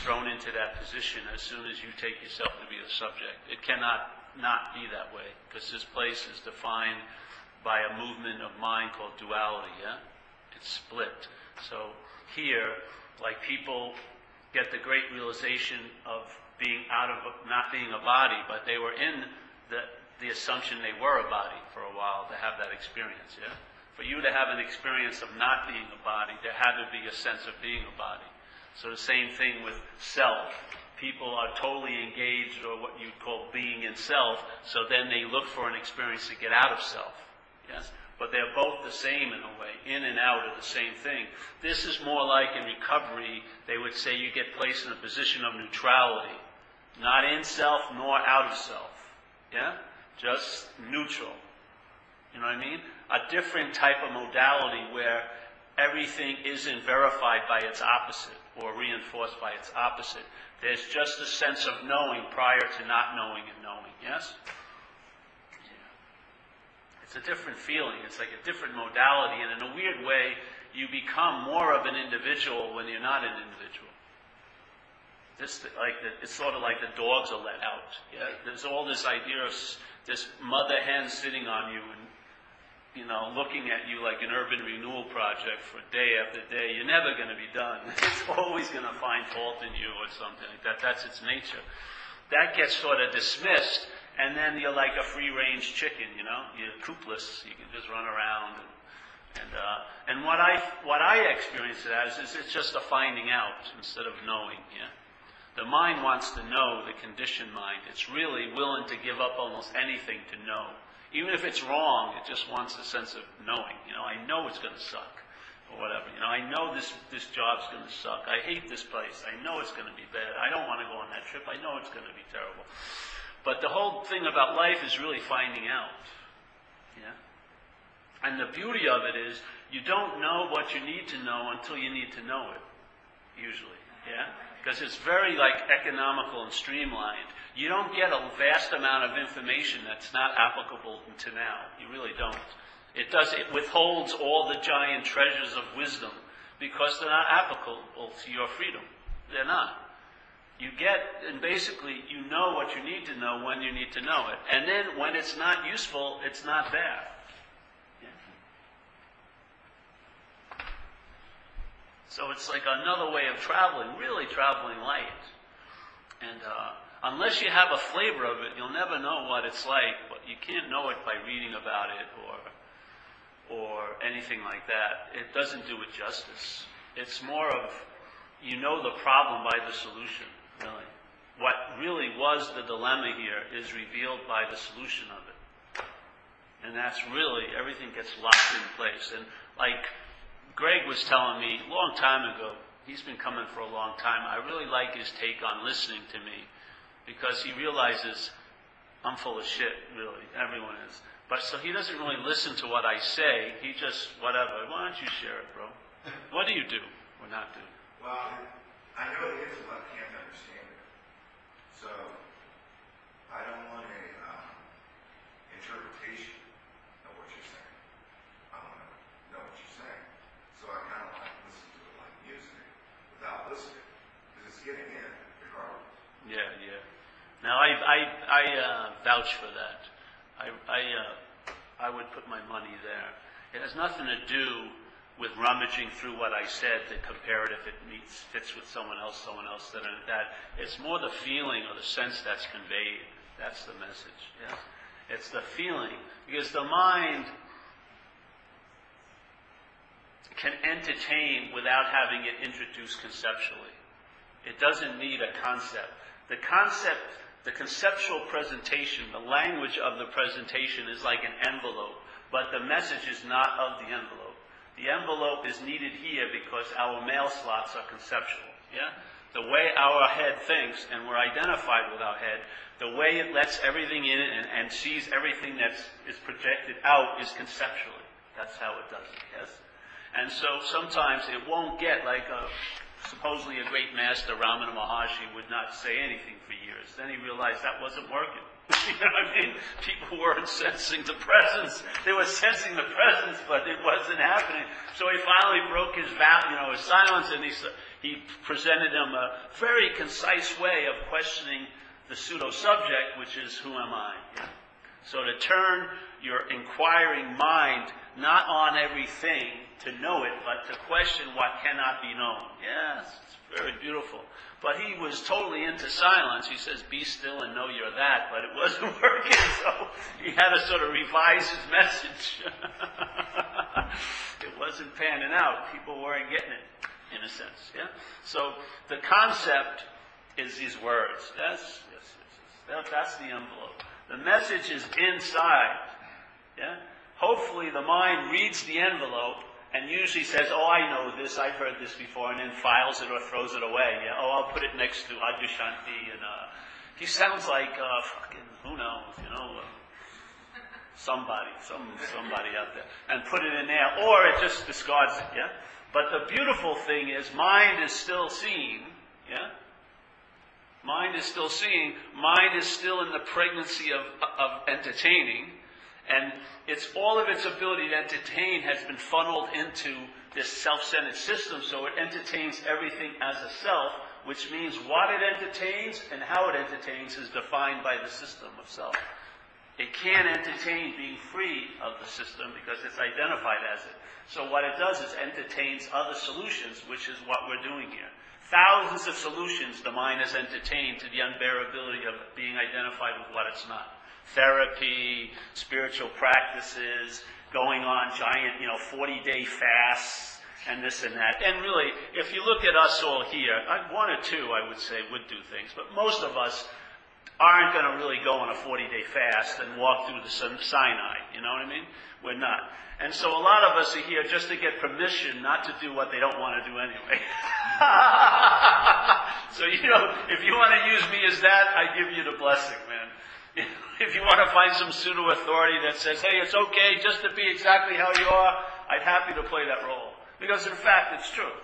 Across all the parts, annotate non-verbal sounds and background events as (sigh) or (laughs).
thrown into that position as soon as you take yourself to be the subject. It cannot not be that way because this place is defined by a movement of mind called duality. Yeah, it's split. So here, like people get the great realization of being out of not being a body, but they were in the the assumption they were a body for a while to have that experience. Yeah. For you to have an experience of not being a body, there had to be a sense of being a body. So the same thing with self. People are totally engaged or what you'd call being in self, so then they look for an experience to get out of self. Yes? But they're both the same in a way. In and out are the same thing. This is more like in recovery, they would say you get placed in a position of neutrality. Not in self nor out of self. Yeah? Just neutral. You know what I mean? A different type of modality where everything isn't verified by its opposite or reinforced by its opposite. There's just a sense of knowing prior to not knowing and knowing. Yes? It's a different feeling. It's like a different modality. And in a weird way, you become more of an individual when you're not an individual. This, like the, it's sort of like the dogs are let out. Yeah? There's all this idea of this mother hen sitting on you and you know, looking at you like an urban renewal project for day after day, you're never going to be done. (laughs) It's always going to find fault in you or something like that. That's its nature. That gets sort of dismissed, and then you're like a free range chicken, you know? You're coopless. You can just run around. And, and, uh, and what, I, what I experience it as is it's just a finding out instead of knowing, yeah? The mind wants to know, the conditioned mind. It's really willing to give up almost anything to know. Even if it's wrong, it just wants a sense of knowing. You know, I know it's going to suck or whatever. You know, I know this, this job's going to suck. I hate this place. I know it's going to be bad. I don't want to go on that trip. I know it's going to be terrible. But the whole thing about life is really finding out. Yeah? And the beauty of it is you don't know what you need to know until you need to know it, usually. Yeah? Because it's very like economical and streamlined you don't get a vast amount of information that's not applicable to now. You really don't. It does, it withholds all the giant treasures of wisdom because they're not applicable to your freedom. They're not. You get, and basically, you know what you need to know when you need to know it. And then when it's not useful, it's not there. So it's like another way of traveling, really traveling light. And uh, unless you have a flavor of it, you'll never know what it's like. But you can't know it by reading about it or or anything like that. It doesn't do it justice. It's more of you know the problem by the solution, really. What really was the dilemma here is revealed by the solution of it. And that's really, everything gets locked in place. And like Greg was telling me a long time ago, he's been coming for a long time, I really like his take on listening to me because he realizes I'm full of shit, really. Everyone is. But so he doesn't really listen to what I say. He just, whatever. Why don't you share it, bro? What do you do or not do? Well, I know the intellect can't understand it. So I don't want a um, interpretation of what you're saying. I want to know what you're saying. So I kind of like listen to it like music without listening because it's getting in regardless. Yeah, yeah. Now, I, I, I uh, vouch for that. I, I, uh, I would put my money there. It has nothing to do with rummaging through what I said to compare it if it meets, fits with someone else, someone else, that, that. It's more the feeling or the sense that's conveyed. That's the message. Yeah? It's the feeling. Because the mind can entertain without having it introduced conceptually. It doesn't need a concept. The concept the conceptual presentation, the language of the presentation is like an envelope, but the message is not of the envelope. The envelope is needed here because our mail slots are conceptual. Yeah? The way our head thinks, and we're identified with our head, the way it lets everything in and, and sees everything that is projected out is conceptually. That's how it does it, yes? And so sometimes it won't get like a supposedly a great master, Ramana Maharshi, would not say anything for years. Then he realized that wasn't working. (laughs) you know what I mean? People weren't sensing the presence. They were sensing the presence, but it wasn't happening. So he finally broke his vow, you know, his silence, and he, he presented him a very concise way of questioning the pseudo subject, which is, Who am I? So to turn your inquiring mind not on everything to know it, but to question what cannot be known. Yes, it's very beautiful. But he was totally into silence. He says, Be still and know you're that, but it wasn't (laughs) working, so he had to sort of revise his message. (laughs) it wasn't panning out. People weren't getting it, in a sense. Yeah? So the concept is these words. Yes, yes, yes. yes. That, that's the envelope. The message is inside. Yeah? Hopefully the mind reads the envelope and usually says, oh, I know this, I've heard this before, and then files it or throws it away. Yeah? Oh, I'll put it next to Adyashanti. And, uh, he sounds like, uh, fucking, who knows, you know, uh, somebody, some, somebody out there. And put it in there. Or it just discards it, yeah? But the beautiful thing is mind is still seeing, yeah? Mind is still seeing. Mind is still in the pregnancy of, of entertaining. And it's all of its ability to entertain has been funneled into this self-centered system, so it entertains everything as a self, which means what it entertains and how it entertains is defined by the system of self. It can't entertain being free of the system because it's identified as it. So what it does is entertains other solutions, which is what we're doing here thousands of solutions the mind has entertained to the unbearability of being identified with what it's not. Therapy, spiritual practices, going on giant, you know, 40 day fasts, and this and that. And really, if you look at us all here, uh, one or two, I would say, would do things, but most of us aren't going to really go on a 40 day fast and walk through the Sinai. You know what I mean? We're not. And so a lot of us are here just to get permission not to do what they don't want to do anyway. (laughs) so, you know, if you want to use me as that, I give you the blessing. (laughs) If you want to find some pseudo authority that says, hey, it's okay just to be exactly how you are, I'd happy to play that role. Because in fact, it's true,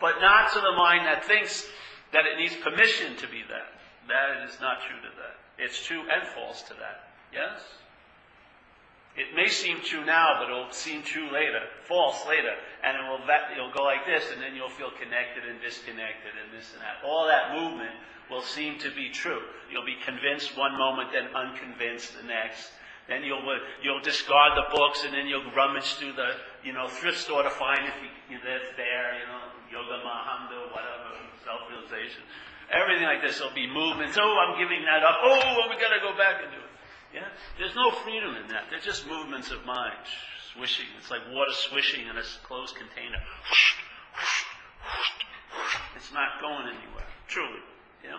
But not to the mind that thinks that it needs permission to be that. That is not true to that. It's true and false to that. Yes? It may seem true now, but it'll seem true later, false later, and it will it'll go like this, and then you'll feel connected and disconnected and this and that. All that movement will seem to be true. You'll be convinced one moment, then unconvinced the next. Then you'll uh, you'll discard the books, and then you'll rummage through the you know thrift store to find if you, it's there. You know, yoga mahamsa, whatever, self-realization, everything like this. There'll be movements. Oh, I'm giving that up. Oh, we got to go back and do it. Yeah? There's no freedom in that. They're just movements of mind, swishing. It's like water swishing in a closed container. It's not going anywhere, truly. Know?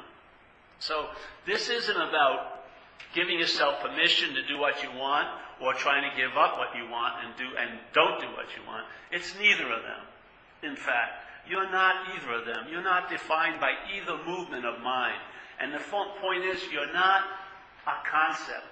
So this isn't about giving yourself permission to do what you want or trying to give up what you want and do and don't do what you want. It's neither of them. In fact, you're not either of them. You're not defined by either movement of mind. And the point is, you're not a concept.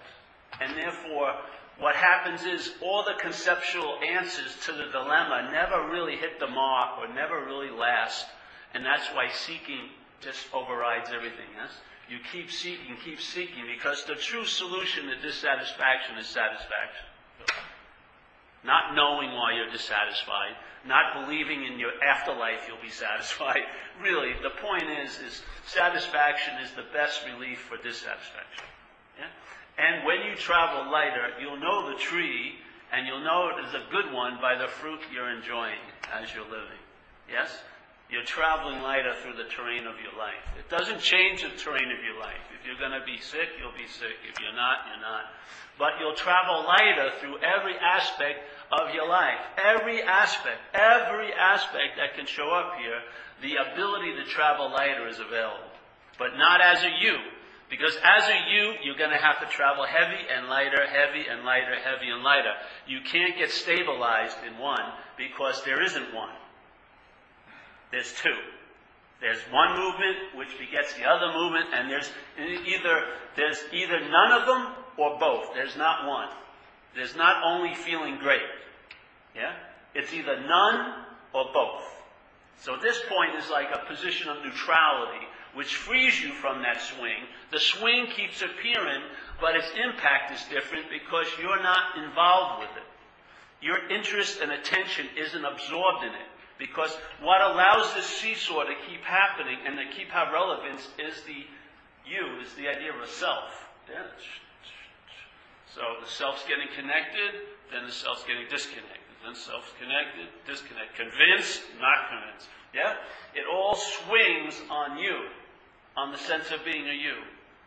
And therefore, what happens is all the conceptual answers to the dilemma never really hit the mark or never really last. And that's why seeking just overrides everything, yes? You keep seeking, keep seeking, because the true solution to dissatisfaction is satisfaction. Not knowing why you're dissatisfied, not believing in your afterlife you'll be satisfied. (laughs) Really, the point is, is satisfaction is the best relief for dissatisfaction. And when you travel lighter, you'll know the tree, and you'll know it is a good one by the fruit you're enjoying as you're living. Yes? You're traveling lighter through the terrain of your life. It doesn't change the terrain of your life. If you're going to be sick, you'll be sick. If you're not, you're not. But you'll travel lighter through every aspect of your life. Every aspect, every aspect that can show up here, the ability to travel lighter is available. But not as a you. Because as a you, you're going to have to travel heavy and lighter, heavy and lighter, heavy and lighter. You can't get stabilized in one because there isn't one. There's two. There's one movement which begets the other movement, and there's either there's either none of them or both. There's not one. There's not only feeling great. Yeah? It's either none or both. So this point is like a position of neutrality which frees you from that swing. The swing keeps appearing, but its impact is different because you're not involved with it. Your interest and attention isn't absorbed in it. Because what allows this seesaw to keep happening and to keep have relevance is the you, is the idea of a self. Yeah? So the self's getting connected, then the self's getting disconnected. Then self's connected, disconnected. Convinced, not convinced. Yeah? It all swings on you, on the sense of being a you.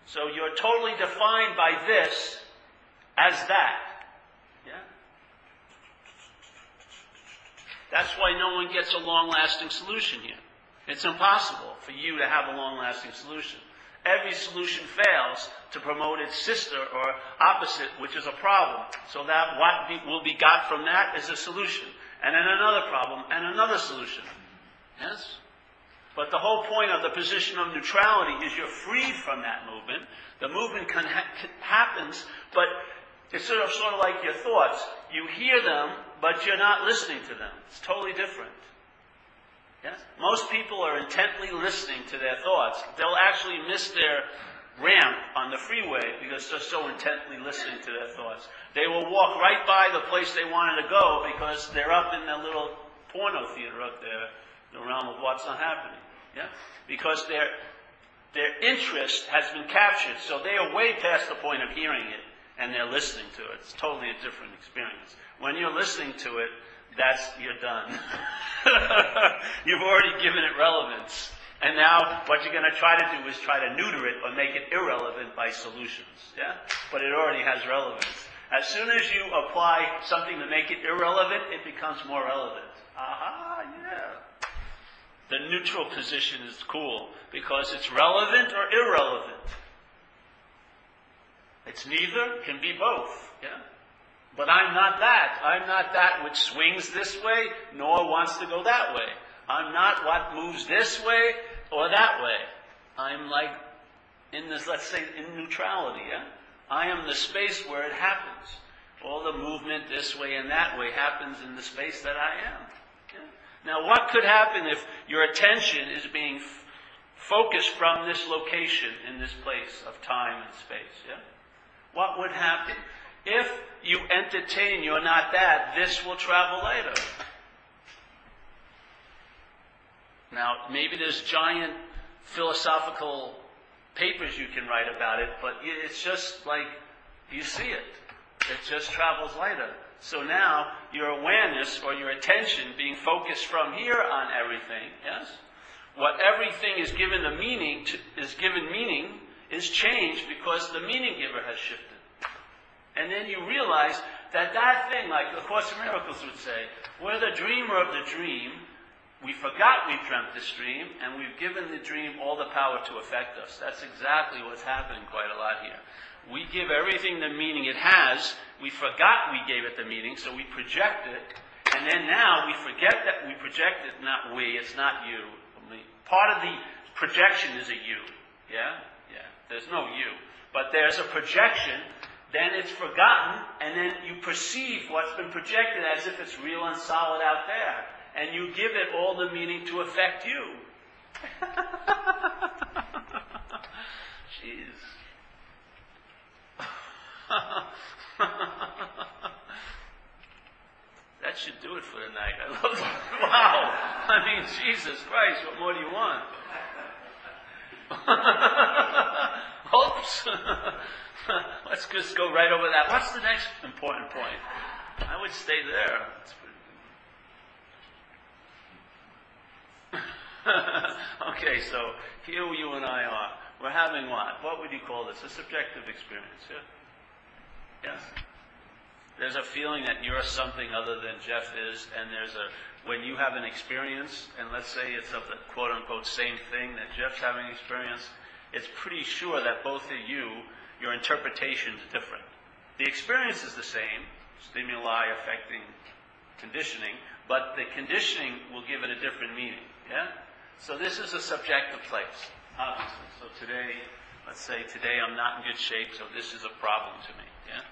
So you're totally defined by this as that. Yeah? That's why no one gets a long lasting solution here. It's impossible for you to have a long lasting solution. Every solution fails to promote its sister or opposite, which is a problem. So that what be, will be got from that is a solution. And then another problem and another solution. Yes? But the whole point of the position of neutrality is you're freed from that movement. The movement can ha- happens, but it's sort of, sort of like your thoughts. You hear them, but you're not listening to them. It's totally different. Yes? Most people are intently listening to their thoughts. They'll actually miss their ramp on the freeway because they're so intently listening to their thoughts. They will walk right by the place they wanted to go because they're up in their little porno theater up there, the realm of what's not happening. Yeah? Because their their interest has been captured, so they are way past the point of hearing it and they're listening to it. It's totally a different experience. When you're listening to it, that's you're done. (laughs) You've already given it relevance. And now what you're going to try to do is try to neuter it or make it irrelevant by solutions. Yeah? But it already has relevance. As soon as you apply something to make it irrelevant, it becomes more relevant. Aha, yeah. The neutral position is cool because it's relevant or irrelevant. It's neither, can be both. Yeah? But I'm not that. I'm not that which swings this way, nor wants to go that way. I'm not what moves this way or that way. I'm like in this, let's say, in neutrality. Yeah? I am the space where it happens. All the movement this way and that way happens in the space that I am. Now, what could happen if your attention is being f- focused from this location in this place of time and space? Yeah? What would happen? If you entertain you're not that, this will travel later. Now, maybe there's giant philosophical papers you can write about it, but it's just like you see it. It just travels later. So now your awareness or your attention being focused from here on everything, yes? What everything is given a meaning to, is given meaning is changed because the meaning giver has shifted. And then you realize that that thing, like the Course of Miracles would say, we're the dreamer of the dream. We forgot we dreamt this dream, and we've given the dream all the power to affect us. That's exactly what's happening quite a lot here. We give everything the meaning it has. We forgot we gave it the meaning, so we project it. And then now we forget that we project it, not we, it's not you. Part of the projection is a you. Yeah? Yeah. There's no you. But there's a projection then it's forgotten, and then you perceive what's been projected as if it's real and solid out there. And you give it all the meaning to affect you. (laughs) Jeez. (laughs) that should do it for the night. I love that. (laughs) Wow. I mean, Jesus Christ, what more do you want? Oops. Let's just go right over that. What's the next important point? I would stay there. (laughs) okay, so here you and I are. We're having what? What would you call this? A subjective experience, yeah? Yes? There's a feeling that you're something other than Jeff is, and there's a, when you have an experience, and let's say it's of the quote unquote same thing that Jeff's having experience, it's pretty sure that both of you your interpretation is different. The experience is the same, stimuli affecting conditioning, but the conditioning will give it a different meaning. Yeah? So this is a subjective place, obviously. So today, let's say today I'm not in good shape, so this is a problem to me. Yeah?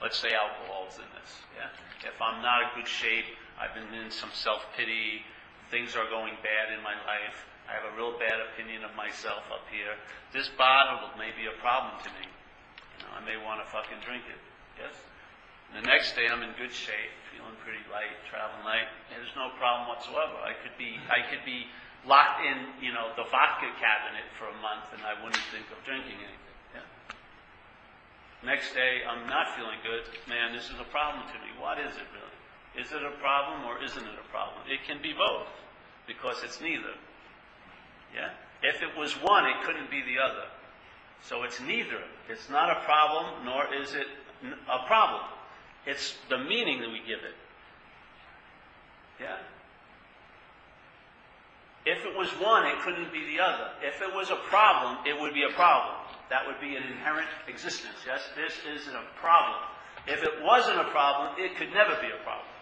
Let's say alcohol's in this. Yeah? If I'm not in good shape, I've been in some self-pity, things are going bad in my life, I have a real bad opinion of myself up here. This bottle may be a problem to me. You know, I may want to fucking drink it. Yes? The next day, I'm in good shape, feeling pretty light, traveling light. There's no problem whatsoever. I could be, I could be locked in, you know, the vodka cabinet for a month, and I wouldn't think of drinking anything. Yeah. Next day, I'm not feeling good. Man, this is a problem to me. What is it really? Is it a problem or isn't it a problem? It can be both, because it's neither. Yeah. If it was one, it couldn't be the other. So it's neither. It's not a problem, nor is it a problem. It's the meaning that we give it. Yeah? If it was one, it couldn't be the other. If it was a problem, it would be a problem. That would be an inherent existence. Yes, this isn't a problem. If it wasn't a problem, it could never be a problem.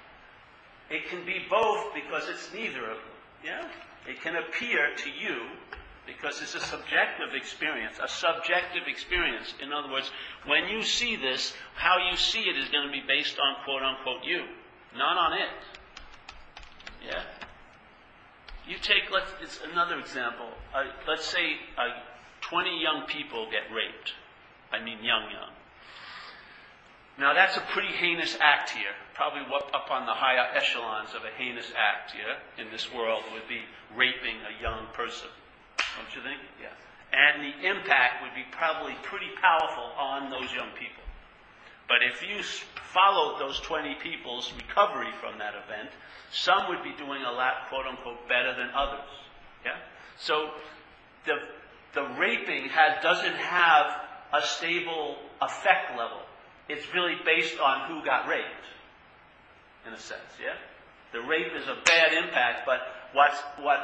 It can be both because it's neither of them. Yeah? It can appear to you because it's a subjective experience, a subjective experience. In other words, when you see this, how you see it is going to be based on quote unquote you, not on it. Yeah? Take, let's, it's another example. Uh, let's say uh, 20 young people get raped. I mean, young, young. Now, that's a pretty heinous act here. Probably up on the higher echelons of a heinous act here in this world would be raping a young person. Don't you think? Yes. And the impact would be probably pretty powerful on those young people. But if you followed those 20 people's recovery from that event, some would be doing a lot, quote unquote, better than others. Yeah? So the, the raping has, doesn't have a stable effect level. It's really based on who got raped, in a sense, yeah? The rape is a bad impact, but what's, what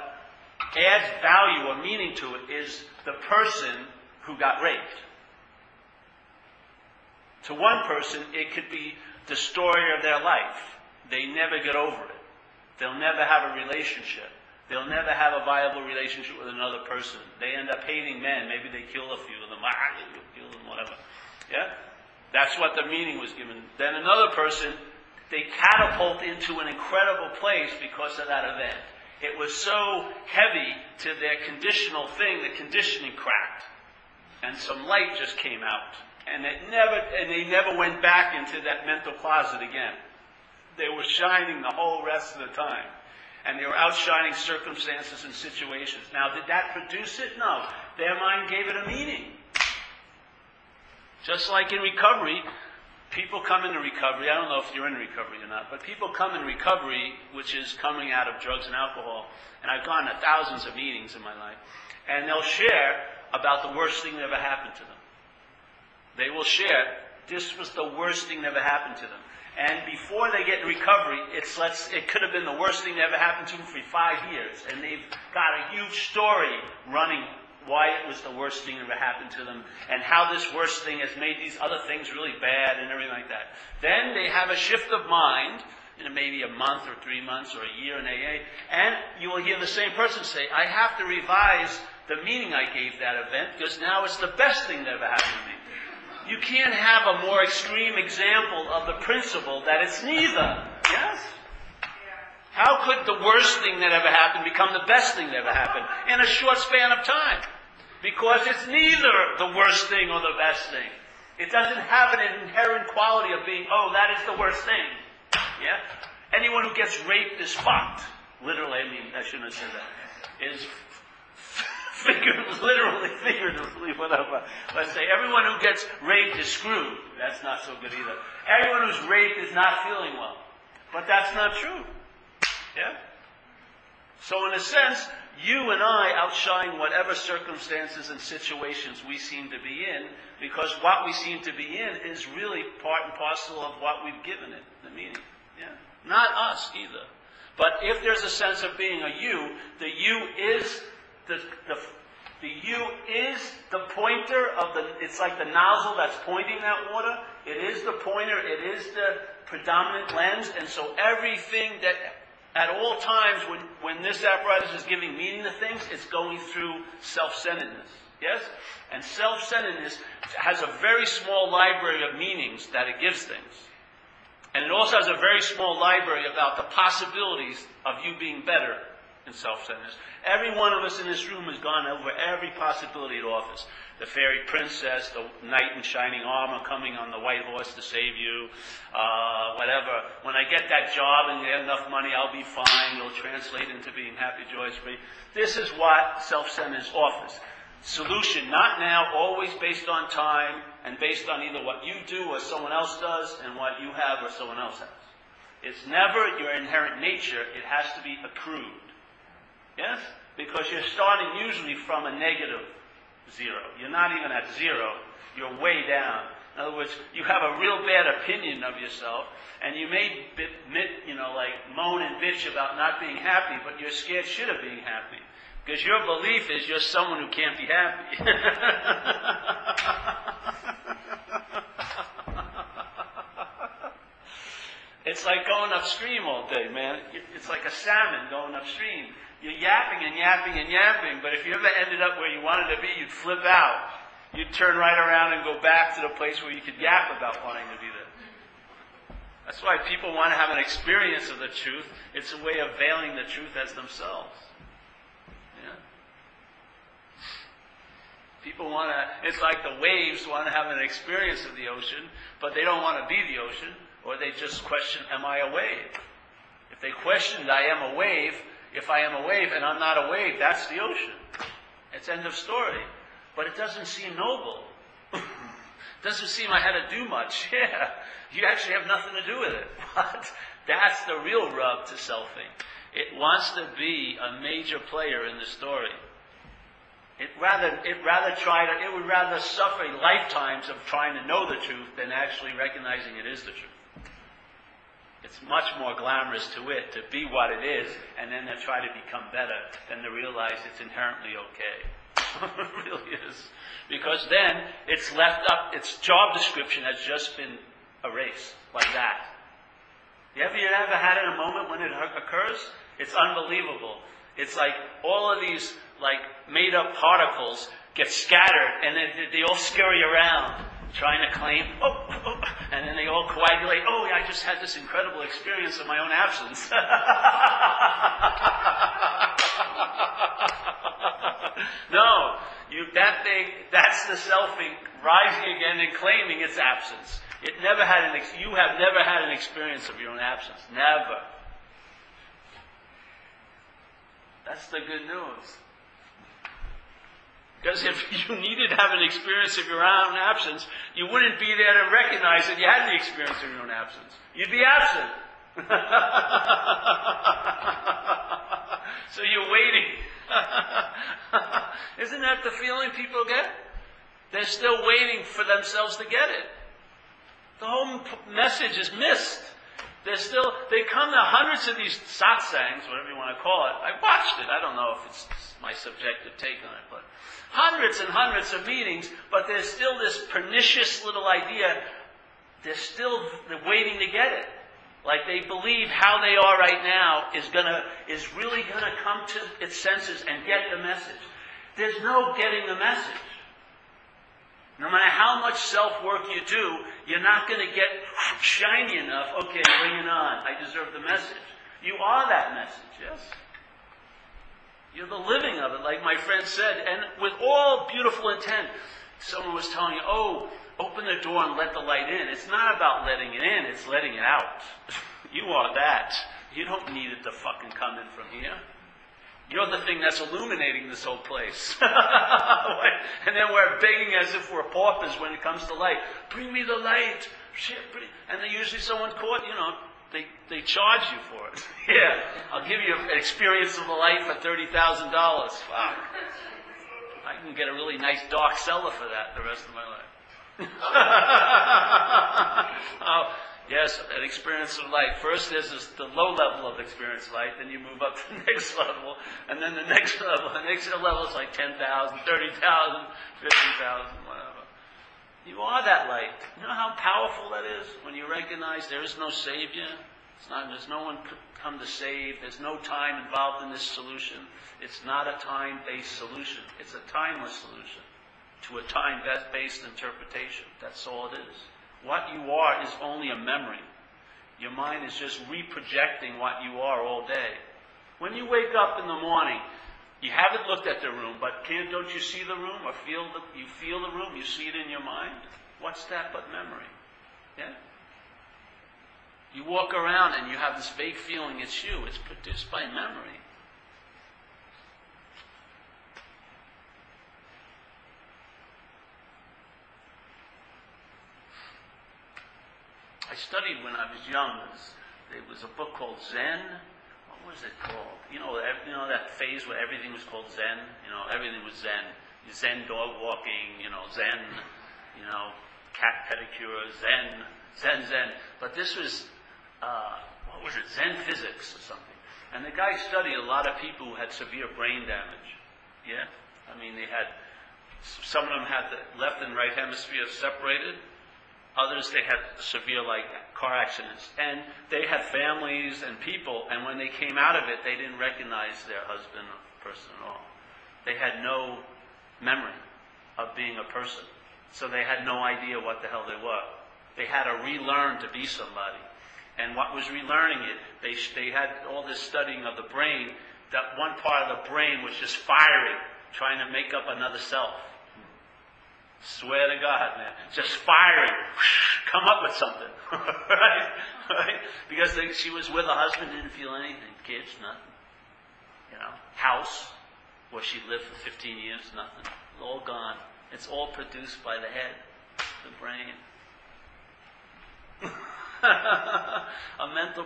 adds value or meaning to it is the person who got raped. To one person, it could be the story of their life. They never get over it. They'll never have a relationship. They'll never have a viable relationship with another person. They end up hating men. Maybe they kill a few of them. Ah, kill them, whatever. Yeah? That's what the meaning was given. Then another person, they catapult into an incredible place because of that event. It was so heavy to their conditional thing, the conditioning cracked. And some light just came out. And it never, and they never went back into that mental closet again. They were shining the whole rest of the time. And they were outshining circumstances and situations. Now, did that produce it? No. Their mind gave it a meaning. Just like in recovery, people come into recovery. I don't know if you're in recovery or not, but people come in recovery, which is coming out of drugs and alcohol. And I've gone to thousands of meetings in my life. And they'll share about the worst thing that ever happened to them. They will share, this was the worst thing that ever happened to them. And before they get in recovery, it's let's, it could have been the worst thing that ever happened to them for five years. And they've got a huge story running why it was the worst thing that ever happened to them, and how this worst thing has made these other things really bad, and everything like that. Then they have a shift of mind, in maybe a month or three months or a year in AA, and you will hear the same person say, I have to revise the meaning I gave that event, because now it's the best thing that ever happened to me. You can't have a more extreme example of the principle that it's neither. Yes? How could the worst thing that ever happened become the best thing that ever happened in a short span of time? Because it's neither the worst thing or the best thing. It doesn't have an inherent quality of being, oh, that is the worst thing. Yeah? Anyone who gets raped is fucked. Literally, I mean, I shouldn't have said that. Is figuratively, (laughs) literally, figuratively, whatever. Let's say everyone who gets raped is screwed. That's not so good either. Everyone who's raped is not feeling well. But that's not true. Yeah? So, in a sense, you and I outshine whatever circumstances and situations we seem to be in, because what we seem to be in is really part and parcel of what we've given it, the meaning. Yeah? Not us either. But if there's a sense of being a you, the you is the, the, the you is the pointer of the, it's like the nozzle that's pointing that water. It is the pointer, it is the predominant lens, and so everything that at all times, when, when this apparatus is giving meaning to things, it's going through self-centeredness. Yes? And self-centeredness has a very small library of meanings that it gives things. And it also has a very small library about the possibilities of you being better in self-centeredness. Every one of us in this room has gone over every possibility at office. The fairy princess, the knight in shining armor coming on the white horse to save you, uh, whatever. When I get that job and get enough money, I'll be fine. It'll translate into being happy, joyous, free. This is what self-centeredness offers. Solution, not now, always based on time and based on either what you do or someone else does and what you have or someone else has. It's never your inherent nature, it has to be accrued. Yes? Because you're starting usually from a negative zero. You're not even at zero, you're way down. In other words, you have a real bad opinion of yourself, and you may you know, like moan and bitch about not being happy, but you're scared shit of being happy. Because your belief is you're someone who can't be happy. (laughs) it's like going upstream all day, man. It's like a salmon going upstream. You're yapping and yapping and yapping, but if you ever ended up where you wanted to be, you'd flip out. You'd turn right around and go back to the place where you could yap about wanting to be there. That's why people want to have an experience of the truth. It's a way of veiling the truth as themselves. Yeah. People want to, it's like the waves want to have an experience of the ocean, but they don't want to be the ocean, or they just question, am I a wave? If they questioned, I am a wave, if I am a wave and I'm not a wave, that's the ocean. It's end of story. But it doesn't seem noble. (coughs) doesn't seem I had to do much. (laughs) Yeah, you actually have nothing to do with it. (laughs) But that's the real rub to selfing. It wants to be a major player in the story. It rather, it rather try to, it would rather suffer lifetimes of trying to know the truth than actually recognizing it is the truth. It's much more glamorous to it to be what it is and then to try to become better than to realize it's inherently okay. (laughs) it really is. Because then it's left up, its job description has just been erased like that. Ever, you ever had it a moment when it occurs? It's unbelievable. It's like all of these like made up particles get scattered and they, they all scurry around trying to claim, oh, oh, and then they all coagulate, oh, yeah, I just had this incredible experience of my own absence. (laughs) no, you, that thing, that's the selfing rising again and claiming its absence. It never had an, ex- you have never had an experience of your own absence. Never. That's the good news. Because if (laughs) you needed to have an experience of your own absence, you wouldn't be there to recognize that you had the experience of your own absence. You'd be absent. (laughs) so you're waiting. (laughs) Isn't that the feeling people get? They're still waiting for themselves to get it. The whole message is missed. They're still, they come to hundreds of these satsangs, whatever you want to call it. I watched it. I don't know if it's my subjective take on it, but hundreds and hundreds of meetings, but there's still this pernicious little idea. They're still waiting to get it. Like they believe how they are right now is gonna, is really gonna come to its senses and get the message. There's no getting the message. No matter how much self work you do, you're not going to get shiny enough. Okay, bring it on. I deserve the message. You are that message, yes? You're the living of it, like my friend said, and with all beautiful intent. Someone was telling you, oh, open the door and let the light in. It's not about letting it in, it's letting it out. (laughs) you are that. You don't need it to fucking come in from here. You're the thing that's illuminating this whole place. (laughs) and then we're begging as if we're paupers when it comes to light. Bring me the light. And then usually someone caught, you know, they, they charge you for it. (laughs) yeah, I'll give you an experience of the light for $30,000. Fuck. I can get a really nice dark cellar for that the rest of my life. (laughs) oh, Yes, an experience of life. First, there's this, the low level of experience of light, then you move up to the (laughs) next level, and then the next level. The next level is like 10,000, 30,000, 50,000, whatever. You are that light. You know how powerful that is when you recognize there is no Savior? Not, there's no one come to save. There's no time involved in this solution. It's not a time based solution, it's a timeless solution to a time based interpretation. That's all it is. What you are is only a memory. Your mind is just reprojecting what you are all day. When you wake up in the morning, you haven't looked at the room, but can't, don't you see the room or feel the, you feel the room? You see it in your mind? What's that but memory? Yeah? You walk around and you have this vague feeling it's you. It's produced by memory. I studied when I was young. There was a book called Zen. What was it called? You know, you know that phase where everything was called Zen. You know, everything was Zen. Zen dog walking. You know, Zen. You know, cat pedicure. Zen. Zen. Zen. But this was uh, what was it? Zen physics or something. And the guy studied a lot of people who had severe brain damage. Yeah, I mean they had some of them had the left and right hemisphere separated Others, they had severe, like, car accidents. And they had families and people, and when they came out of it, they didn't recognize their husband or person at all. They had no memory of being a person. So they had no idea what the hell they were. They had to relearn to be somebody. And what was relearning it? They, they had all this studying of the brain, that one part of the brain was just firing, trying to make up another self. Swear to God, man. Just firing. Come up with something. (laughs) right? right? Because they, she was with a husband, didn't feel anything. Kids, nothing. You know, house where she lived for 15 years, nothing. It's All gone. It's all produced by the head, the brain. (laughs) a mental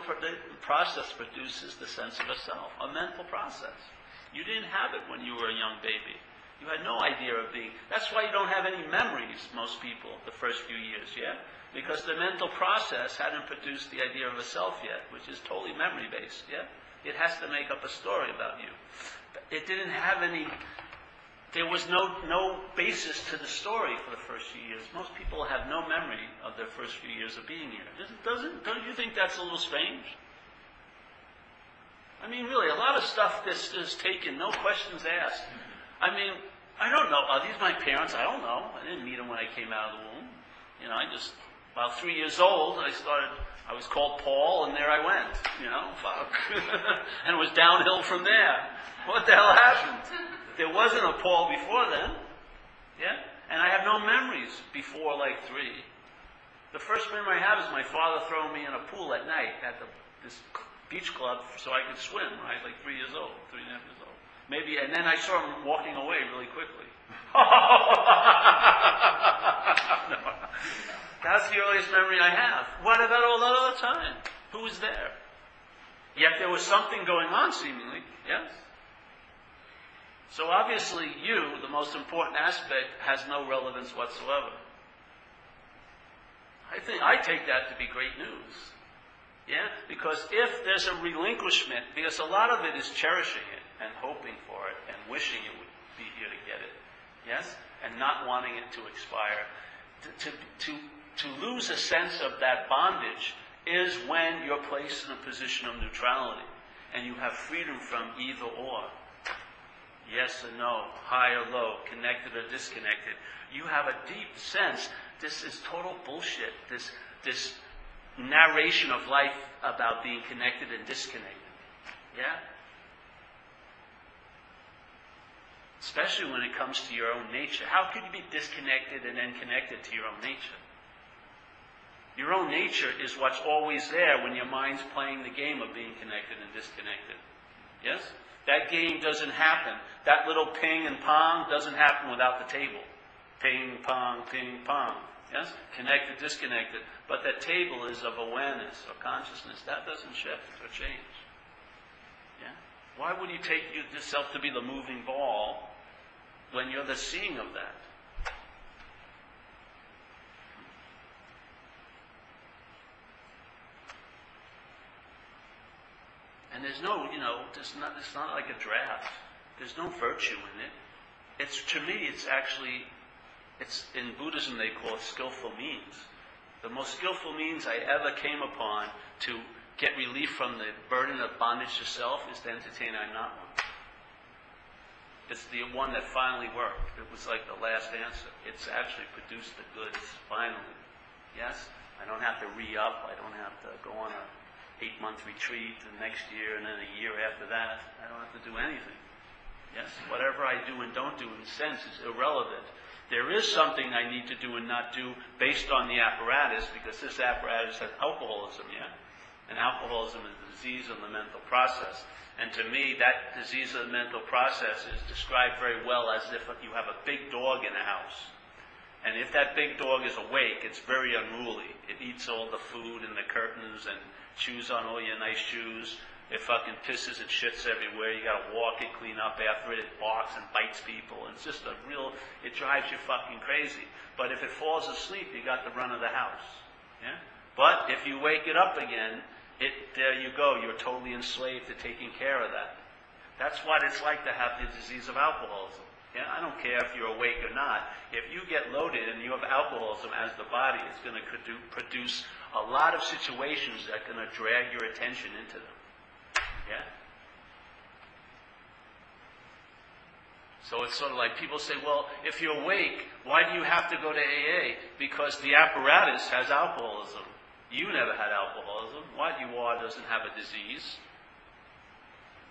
process produces the sense of a self. A mental process. You didn't have it when you were a young baby. You had no idea of being. That's why you don't have any memories, most people, the first few years, yeah? Because the mental process hadn't produced the idea of a self yet, which is totally memory based, yeah? It has to make up a story about you. It didn't have any. There was no, no basis to the story for the first few years. Most people have no memory of their first few years of being here. Doesn't, doesn't, don't you think that's a little strange? I mean, really, a lot of stuff this is taken, no questions asked. I mean, I don't know. Are these my parents? I don't know. I didn't meet them when I came out of the womb. You know, I just, about three years old, I started, I was called Paul, and there I went. You know, fuck. (laughs) and it was downhill from there. What the hell happened? There wasn't a Paul before then. Yeah? And I have no memories before like three. The first memory I have is my father throwing me in a pool at night at the, this beach club so I could swim. I was like three years old, three and a half years. Maybe, and then I saw him walking away really quickly. (laughs) no. That's the earliest memory I have. What about all that other time? Who was there? Yet there was something going on, seemingly. Yes? So obviously, you, the most important aspect, has no relevance whatsoever. I think I take that to be great news. Yeah? Because if there's a relinquishment, because a lot of it is cherishing and hoping for it and wishing it would be here to get it. Yes? And not wanting it to expire. To, to, to, to lose a sense of that bondage is when you're placed in a position of neutrality and you have freedom from either or. Yes or no, high or low, connected or disconnected. You have a deep sense this is total bullshit. This, this narration of life about being connected and disconnected. Yeah? Especially when it comes to your own nature. How could you be disconnected and then connected to your own nature? Your own nature is what's always there when your mind's playing the game of being connected and disconnected. Yes? That game doesn't happen. That little ping and pong doesn't happen without the table. Ping, pong, ping, pong. Yes? Connected, disconnected. But that table is of awareness or consciousness. That doesn't shift or change. Why would you take yourself to be the moving ball when you're the seeing of that. And there's no, you know, there's not, it's not like a draft. There's no virtue in it. It's, to me, it's actually, it's, in Buddhism they call it skillful means. The most skillful means I ever came upon to get relief from the burden of bondage to self is to entertain I'm not one. It's the one that finally worked. It was like the last answer. It's actually produced the goods finally. Yes? I don't have to re up. I don't have to go on a eight month retreat, the next year, and then a year after that. I don't have to do anything. Yes? Whatever I do and don't do, in a sense, is irrelevant. There is something I need to do and not do based on the apparatus, because this apparatus has alcoholism, yeah? And alcoholism is a disease of the mental process. And to me, that disease of the mental process is described very well as if you have a big dog in a house. And if that big dog is awake, it's very unruly. It eats all the food and the curtains and chews on all your nice shoes. It fucking pisses and shits everywhere. You gotta walk it, clean up after it. It barks and bites people. It's just a real, it drives you fucking crazy. But if it falls asleep, you got the run of the house. Yeah? But if you wake it up again, it, there you go. You're totally enslaved to taking care of that. That's what it's like to have the disease of alcoholism. Yeah, I don't care if you're awake or not. If you get loaded and you have alcoholism as the body, it's going to produce a lot of situations that are going to drag your attention into them. Yeah? So it's sort of like people say, well, if you're awake, why do you have to go to AA? Because the apparatus has alcoholism. You never had alcoholism. What you are doesn't have a disease.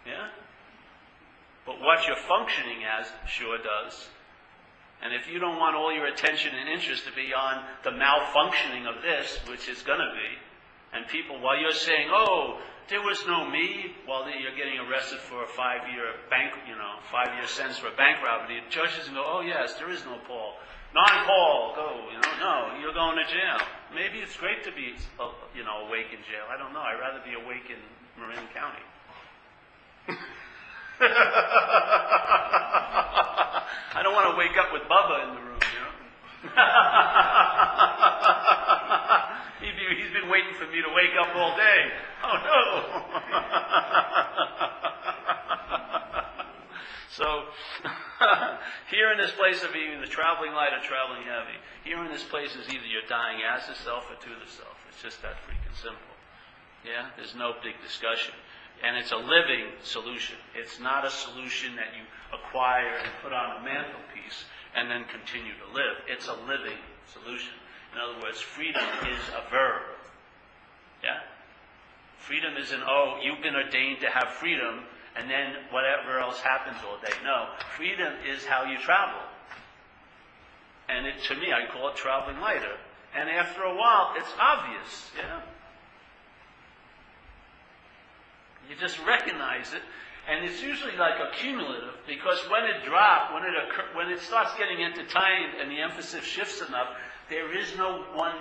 Yeah? But what you're functioning as sure does. And if you don't want all your attention and interest to be on the malfunctioning of this, which is going to be, and people, while you're saying, oh, there was no me, while you're getting arrested for a five-year bank, you know, five-year sentence for a bank robbery, the judges go, oh yes, there is no Paul. Non-Paul, go, you know, no, you're going to jail. Maybe it's great to be, uh, you know, awake in jail. I don't know. I'd rather be awake in Marin County. (laughs) I don't want to wake up with Bubba in the room, you know. (laughs) he's been waiting for me to wake up all day. Oh no. (laughs) so, (laughs) here in this place of being the traveling light or traveling heavy, here in this place is either you're dying as the self or to the self. It's just that freaking simple. Yeah? There's no big discussion. And it's a living solution. It's not a solution that you acquire and put on a mantelpiece and then continue to live. It's a living solution. In other words, freedom is a verb. Yeah? Freedom is an, oh, you've been ordained to have freedom, and then whatever else happens all day. No, freedom is how you travel. And it, to me, I call it traveling lighter. And after a while, it's obvious, yeah? You just recognize it, and it's usually like a cumulative because when it drops, when it occur, when it starts getting entertained and the emphasis shifts enough, there is no one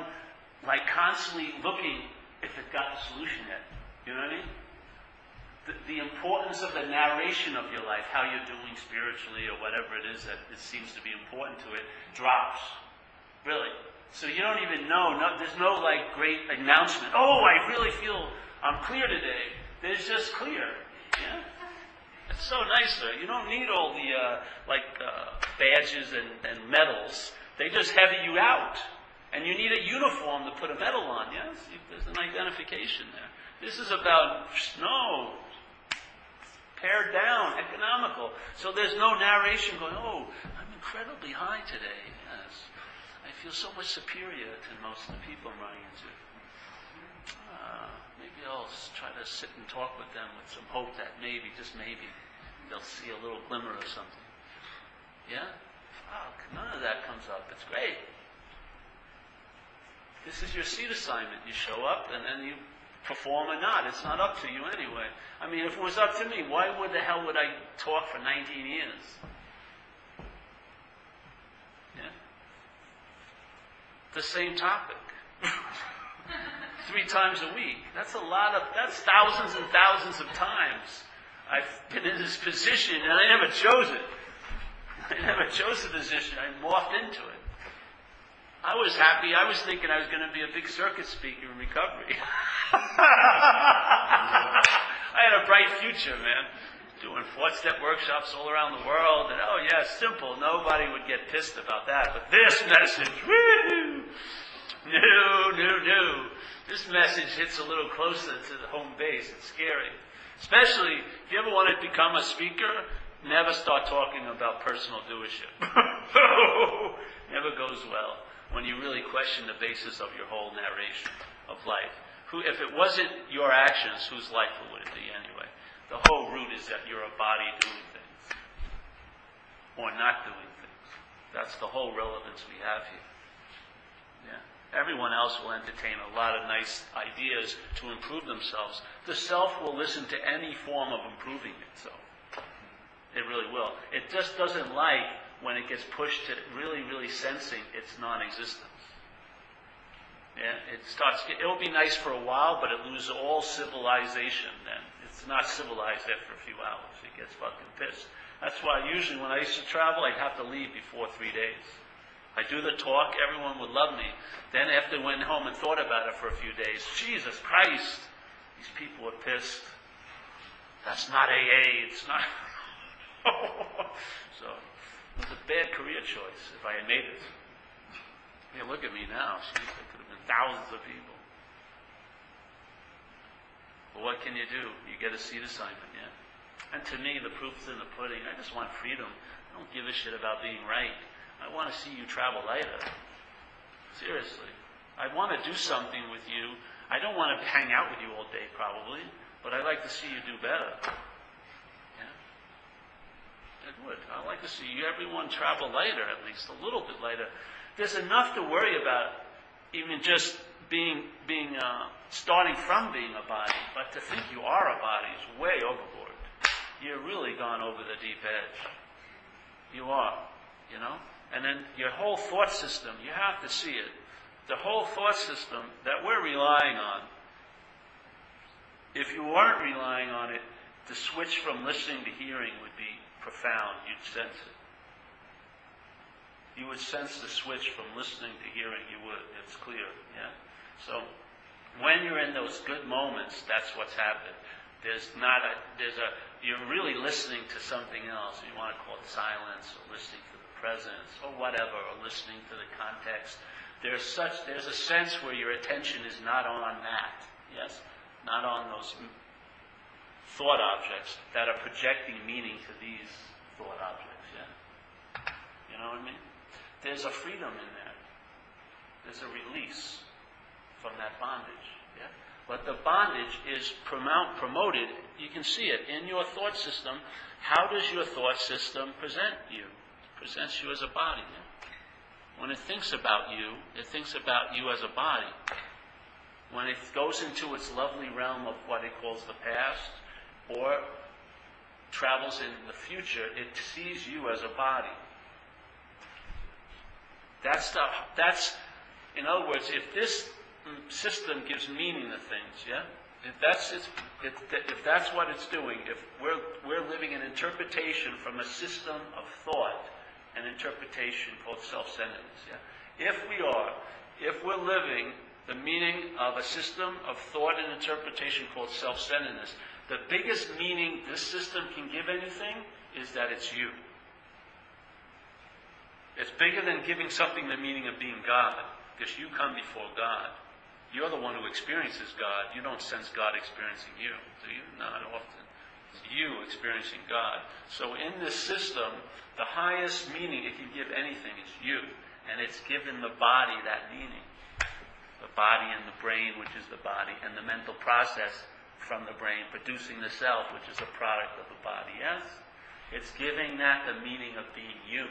like constantly looking if it got the solution yet. You know what I mean? The, importance of the narration of your life, how you're doing spiritually or whatever it is that it seems to be important to it, drops. Really. So you don't even know. No, there's no like great announcement. Oh, I really feel I'm clear today. It's just clear. Yeah? It's so nicer. You don't need all the uh, like uh, badges and, and medals. They just heavy you out. And you need a uniform to put a medal on, yes? There's an identification there. This is about no, pared down, economical. So there's no narration going, oh, I'm incredibly high today. Yes. I feel so much superior to most of the people I'm running into. Uh, maybe I'll try to sit and talk with them with some hope that maybe, just maybe, they'll see a little glimmer of something. Yeah? Fuck, none of that comes up. It's great. This is your seat assignment. You show up and then you perform or not. It's not up to you anyway. I mean, if it was up to me, why would the hell would I talk for 19 years? Yeah? The same topic. (laughs) three times a week. That's a lot of, that's thousands and thousands of times. I've been in this position and I never chose it. (laughs) I never chose the position. I morphed into it. I was happy. I was thinking I was going to be a big circuit speaker in recovery. (laughs) I had a bright future, man. Doing four step workshops all around the world. And oh, yeah, simple. Nobody would get pissed about that. But this message, woo! No, no, no. This message hits a little closer to the home base. It's scary. Especially if you ever want to become a speaker, never start talking about personal doership. (laughs) never goes well when you really question the basis of your whole narration of life. Who, if it wasn't your actions, whose life would it be anyway? The whole root is that you're a body doing things or not doing things. That's the whole relevance we have here. Yeah. Everyone else will entertain a lot of nice ideas to improve themselves. The self will listen to any form of improving itself. It really will. It just doesn't like when it gets pushed to really, really sensing its non-existence. Yeah, it starts. It'll be nice for a while, but it loses all civilization. Then it's not civilized after a few hours. It gets fucking pissed. That's why usually when I used to travel, I'd have to leave before three days. I do the talk, everyone would love me. Then after I went home and thought about it for a few days, Jesus Christ, these people are pissed. That's not AA. It's not. (laughs) so it was a bad career choice if I had made it. Yeah, look at me now. There could have been thousands of people. But what can you do? You get a seat assignment, yeah? And to me, the proof's in the pudding. I just want freedom. I don't give a shit about being right. I want to see you travel lighter. Seriously. I want to do something with you. I don't want to hang out with you all day, probably, but I'd like to see you do better. It would. I'd like to see everyone travel later, at least a little bit later. There's enough to worry about, even just being, being uh, starting from being a body, but to think you are a body is way overboard. You're really gone over the deep edge. You are, you know? And then your whole thought system, you have to see it. The whole thought system that we're relying on, if you weren't relying on it, the switch from listening to hearing would be profound. You'd sense it. You would sense the switch from listening to hearing. You would. It's clear. Yeah? So, when you're in those good moments, that's what's happened. There's not a, there's a, you're really listening to something else. You want to call it silence or listening to the presence or whatever, or listening to the context. There's such, there's a sense where your attention is not on that. Yes? Not on those thought objects that are projecting meaning to these thought objects. Yeah? You know what I mean? There's a freedom in there. There's a release from that bondage. Yeah? But the bondage is promote, promoted, you can see it in your thought system. How does your thought system present you? It presents you as a body. Yeah? When it thinks about you, it thinks about you as a body. When it goes into its lovely realm of what it calls the past, or travels in the future, it sees you as a body. That's the, that's, in other words, if this system gives meaning to things, yeah? If that's, its, if, if that's what it's doing, if we're, we're living an interpretation from a system of thought, an interpretation called self-centeredness, yeah? If we are, if we're living the meaning of a system of thought and interpretation called self-centeredness, the biggest meaning this system can give anything is that it's you. It's bigger than giving something the meaning of being God, because you come before God. You're the one who experiences God. You don't sense God experiencing you, do you? Not often. It's you experiencing God. So in this system, the highest meaning it can give anything is you. And it's given the body that meaning. The body and the brain, which is the body, and the mental process from the brain producing the self, which is a product of the body. Yes? It's giving that the meaning of being you.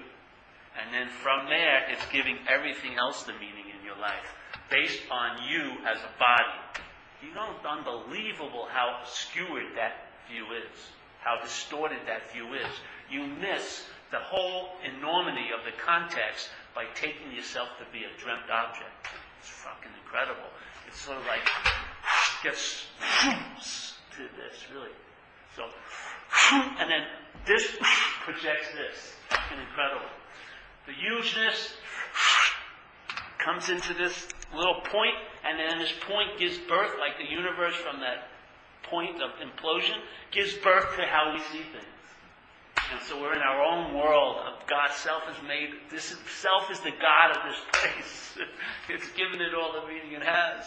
And then from there, it's giving everything else the meaning in your life based on you as a body. You know, unbelievable how skewered that view is, how distorted that view is. You miss the whole enormity of the context by taking yourself to be a dreamt object. It's fucking incredible. It's sort of like gets to this, really. So, and then this projects this. Incredible. The hugeness comes into this little point, and then this point gives birth, like the universe from that point of implosion, gives birth to how we see things. And so we're in our own world of God. Self is made, this is, self is the God of this (laughs) place. it's given it all the meaning it has.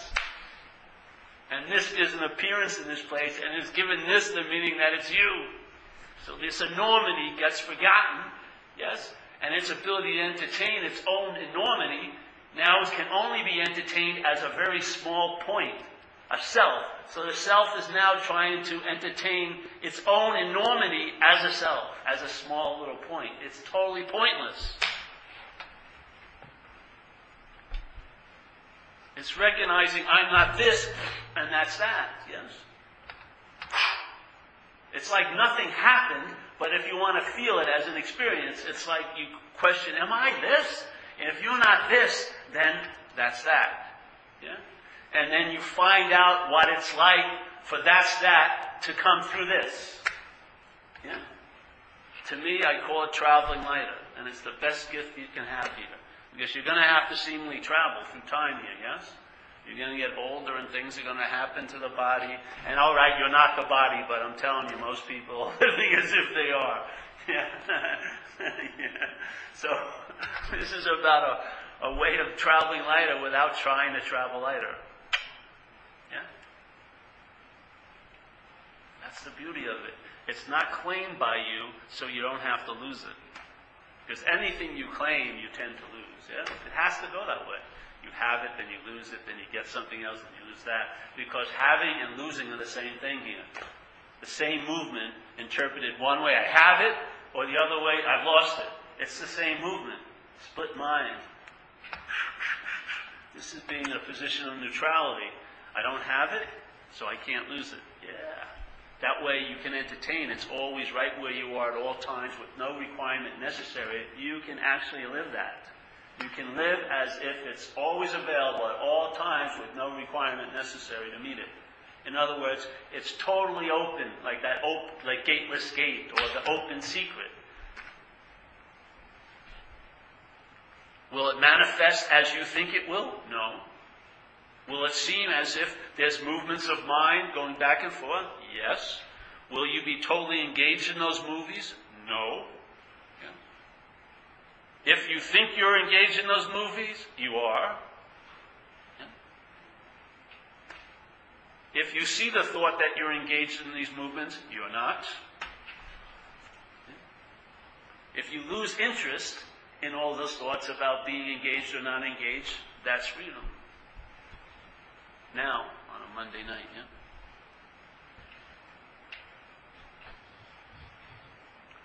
And this is an appearance in this place, and it's given this the meaning that it's you. So this enormity gets forgotten, yes? And its ability to entertain its own enormity now can only be entertained as a very small point a self. So the self is now trying to entertain its own enormity as a self, as a small little point. It's totally pointless. It's recognizing I'm not this and that's that, yes? It's like nothing happened, but if you want to feel it as an experience, it's like you question, am I this? And if you're not this, then that's that. Yeah? And then you find out what it's like for that's that to come through this. Yeah? To me, I call it traveling lighter, and it's the best gift you can have here. Because you're going to have to seemingly travel through time here, yes? You're going to get older and things are going to happen to the body. And all right, you're not the body, but I'm telling you, most people (laughs) are living as if they are. (laughs) Yeah. yeah. (laughs) So, this is about a, a way of traveling lighter without trying to travel lighter. Yeah? That's the beauty of it. It's not claimed by you, so you don't have to lose it. Because anything you claim, you tend to lose. Yeah? It has to go that way. You have it, then you lose it, then you get something else, and you lose that. Because having and losing are the same thing here. The same movement interpreted one way, I have it, or the other way, I've lost it. It's the same movement. Split mind. This is being in a position of neutrality. I don't have it, so I can't lose it. Yeah. That way you can entertain. It's always right where you are at all times with no requirement necessary. You can actually live that. You can live as if it's always available at all times with no requirement necessary to meet it. In other words, it's totally open, like that op- like gateless gate or the open secret. Will it manifest as you think it will? No. Will it seem as if there's movements of mind going back and forth? Yes. Will you be totally engaged in those movies? No. Yeah. If you think you're engaged in those movies, you are. If you see the thought that you're engaged in these movements, you're not. If you lose interest in all those thoughts about being engaged or not engaged, that's freedom now on a Monday night, yeah?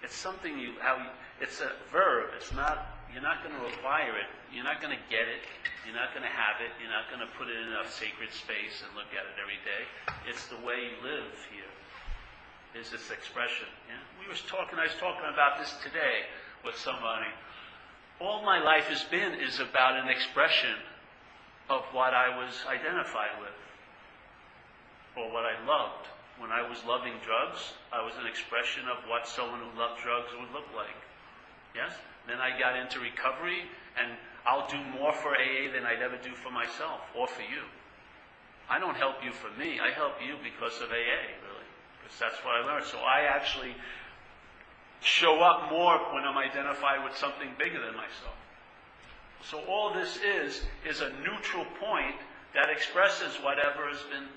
It's something you, how you, it's a verb. It's not, you're not going to acquire it. You're not going to get it. You're not going to have it. You're not going to put it in a sacred space and look at it every day. It's the way you live here. Is this expression? Yeah? We was talking, I was talking about this today with somebody. All my life has been is about an expression of what I was identified with or what I loved. When I was loving drugs, I was an expression of what someone who loved drugs would look like. Yes? Then I got into recovery, and I'll do more for AA than I'd ever do for myself or for you. I don't help you for me, I help you because of AA, really. Because that's what I learned. So I actually show up more when I'm identified with something bigger than myself. So all this is, is a neutral point that expresses whatever has been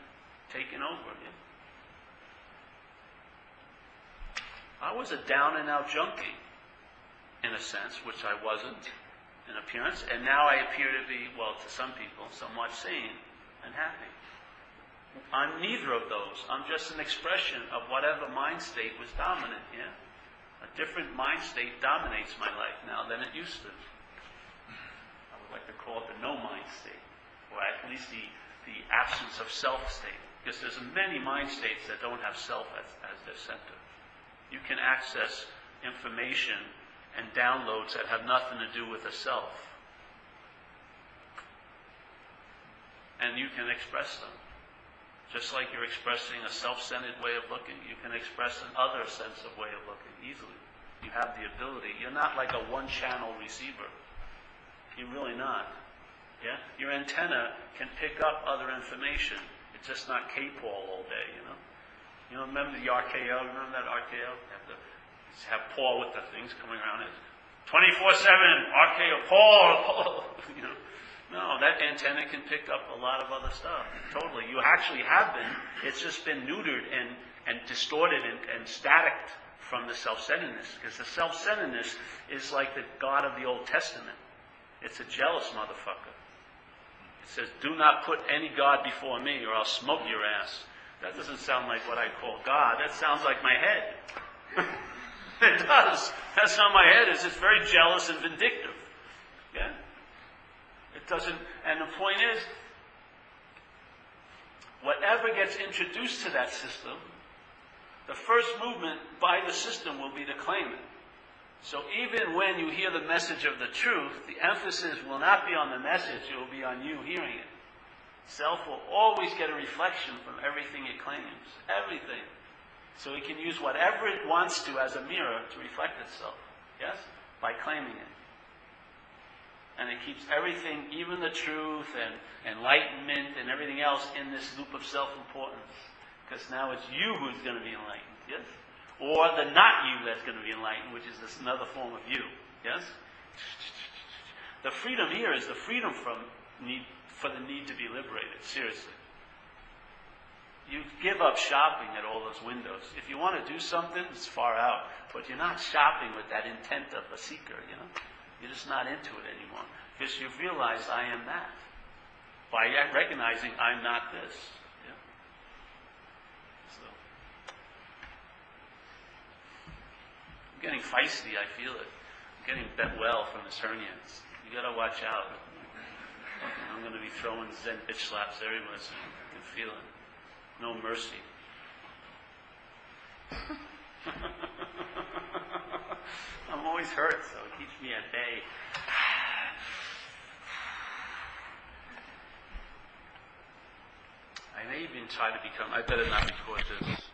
taken over. Yeah? I was a down and out junkie, in a sense, which I wasn't in appearance, and now I appear to be, well, to some people, somewhat sane and happy. I'm neither of those. I'm just an expression of whatever mind state was dominant, yeah? A different mind state dominates my life now than it used to I would like to call it the no mind state, or at least the, the absence of self state. Because there's many mind states that don't have self as, as their center. You can access information and downloads that have nothing to do with the self. And you can express them. Just like you're expressing a self-centered way of looking, you can express another sense of way of looking easily. You have the ability. You're not like a one-channel receiver. You're really not. Yeah? Your antenna can pick up other information. It's just not K-Paul all day, you know? You know, remember the RKO? Remember that RKO? You have to have Paul with the things coming around it. 24-7, RKO, Paul, (laughs) Paul, you know. No, that antenna can pick up a lot of other stuff. Totally. You actually have been. It's just been neutered and, and distorted and, and static from the self-centeredness. Because the self-centeredness is like the God of the Old Testament. It's a jealous motherfucker. It says, Do not put any God before me, or I'll smoke your ass. That doesn't sound like what I call God. That sounds like my head. (laughs) it does. That's how my head is. It's very jealous and vindictive. Yeah? It doesn't, and the point is, whatever gets introduced to that system, the first movement by the system will be to claim it. So even when you hear the message of the truth, the emphasis will not be on the message, it will be on you hearing it. Self will always get a reflection from everything it claims. Everything. So it can use whatever it wants to as a mirror to reflect itself. Yes? By claiming it. And it keeps everything, even the truth and enlightenment and everything else, in this loop of self importance. Because now it's you who's going to be enlightened. Yes? Or the not you that's going to be enlightened, which is this another form of you. Yes? The freedom here is the freedom from need, for the need to be liberated. Seriously. You give up shopping at all those windows. If you want to do something, it's far out. But you're not shopping with that intent of a seeker, you know? You're just not into it anymore. Because you've realized I am that. By recognizing I'm not this. Yeah? So. I'm getting feisty, I feel it. I'm getting bet well from this hernia. You gotta watch out. I'm gonna be throwing Zen bitch slaps everywhere soon. I can feel it. No mercy. (laughs) I'm always hurt, so it keeps me at bay. (sighs) I may even try to become, I better not record this.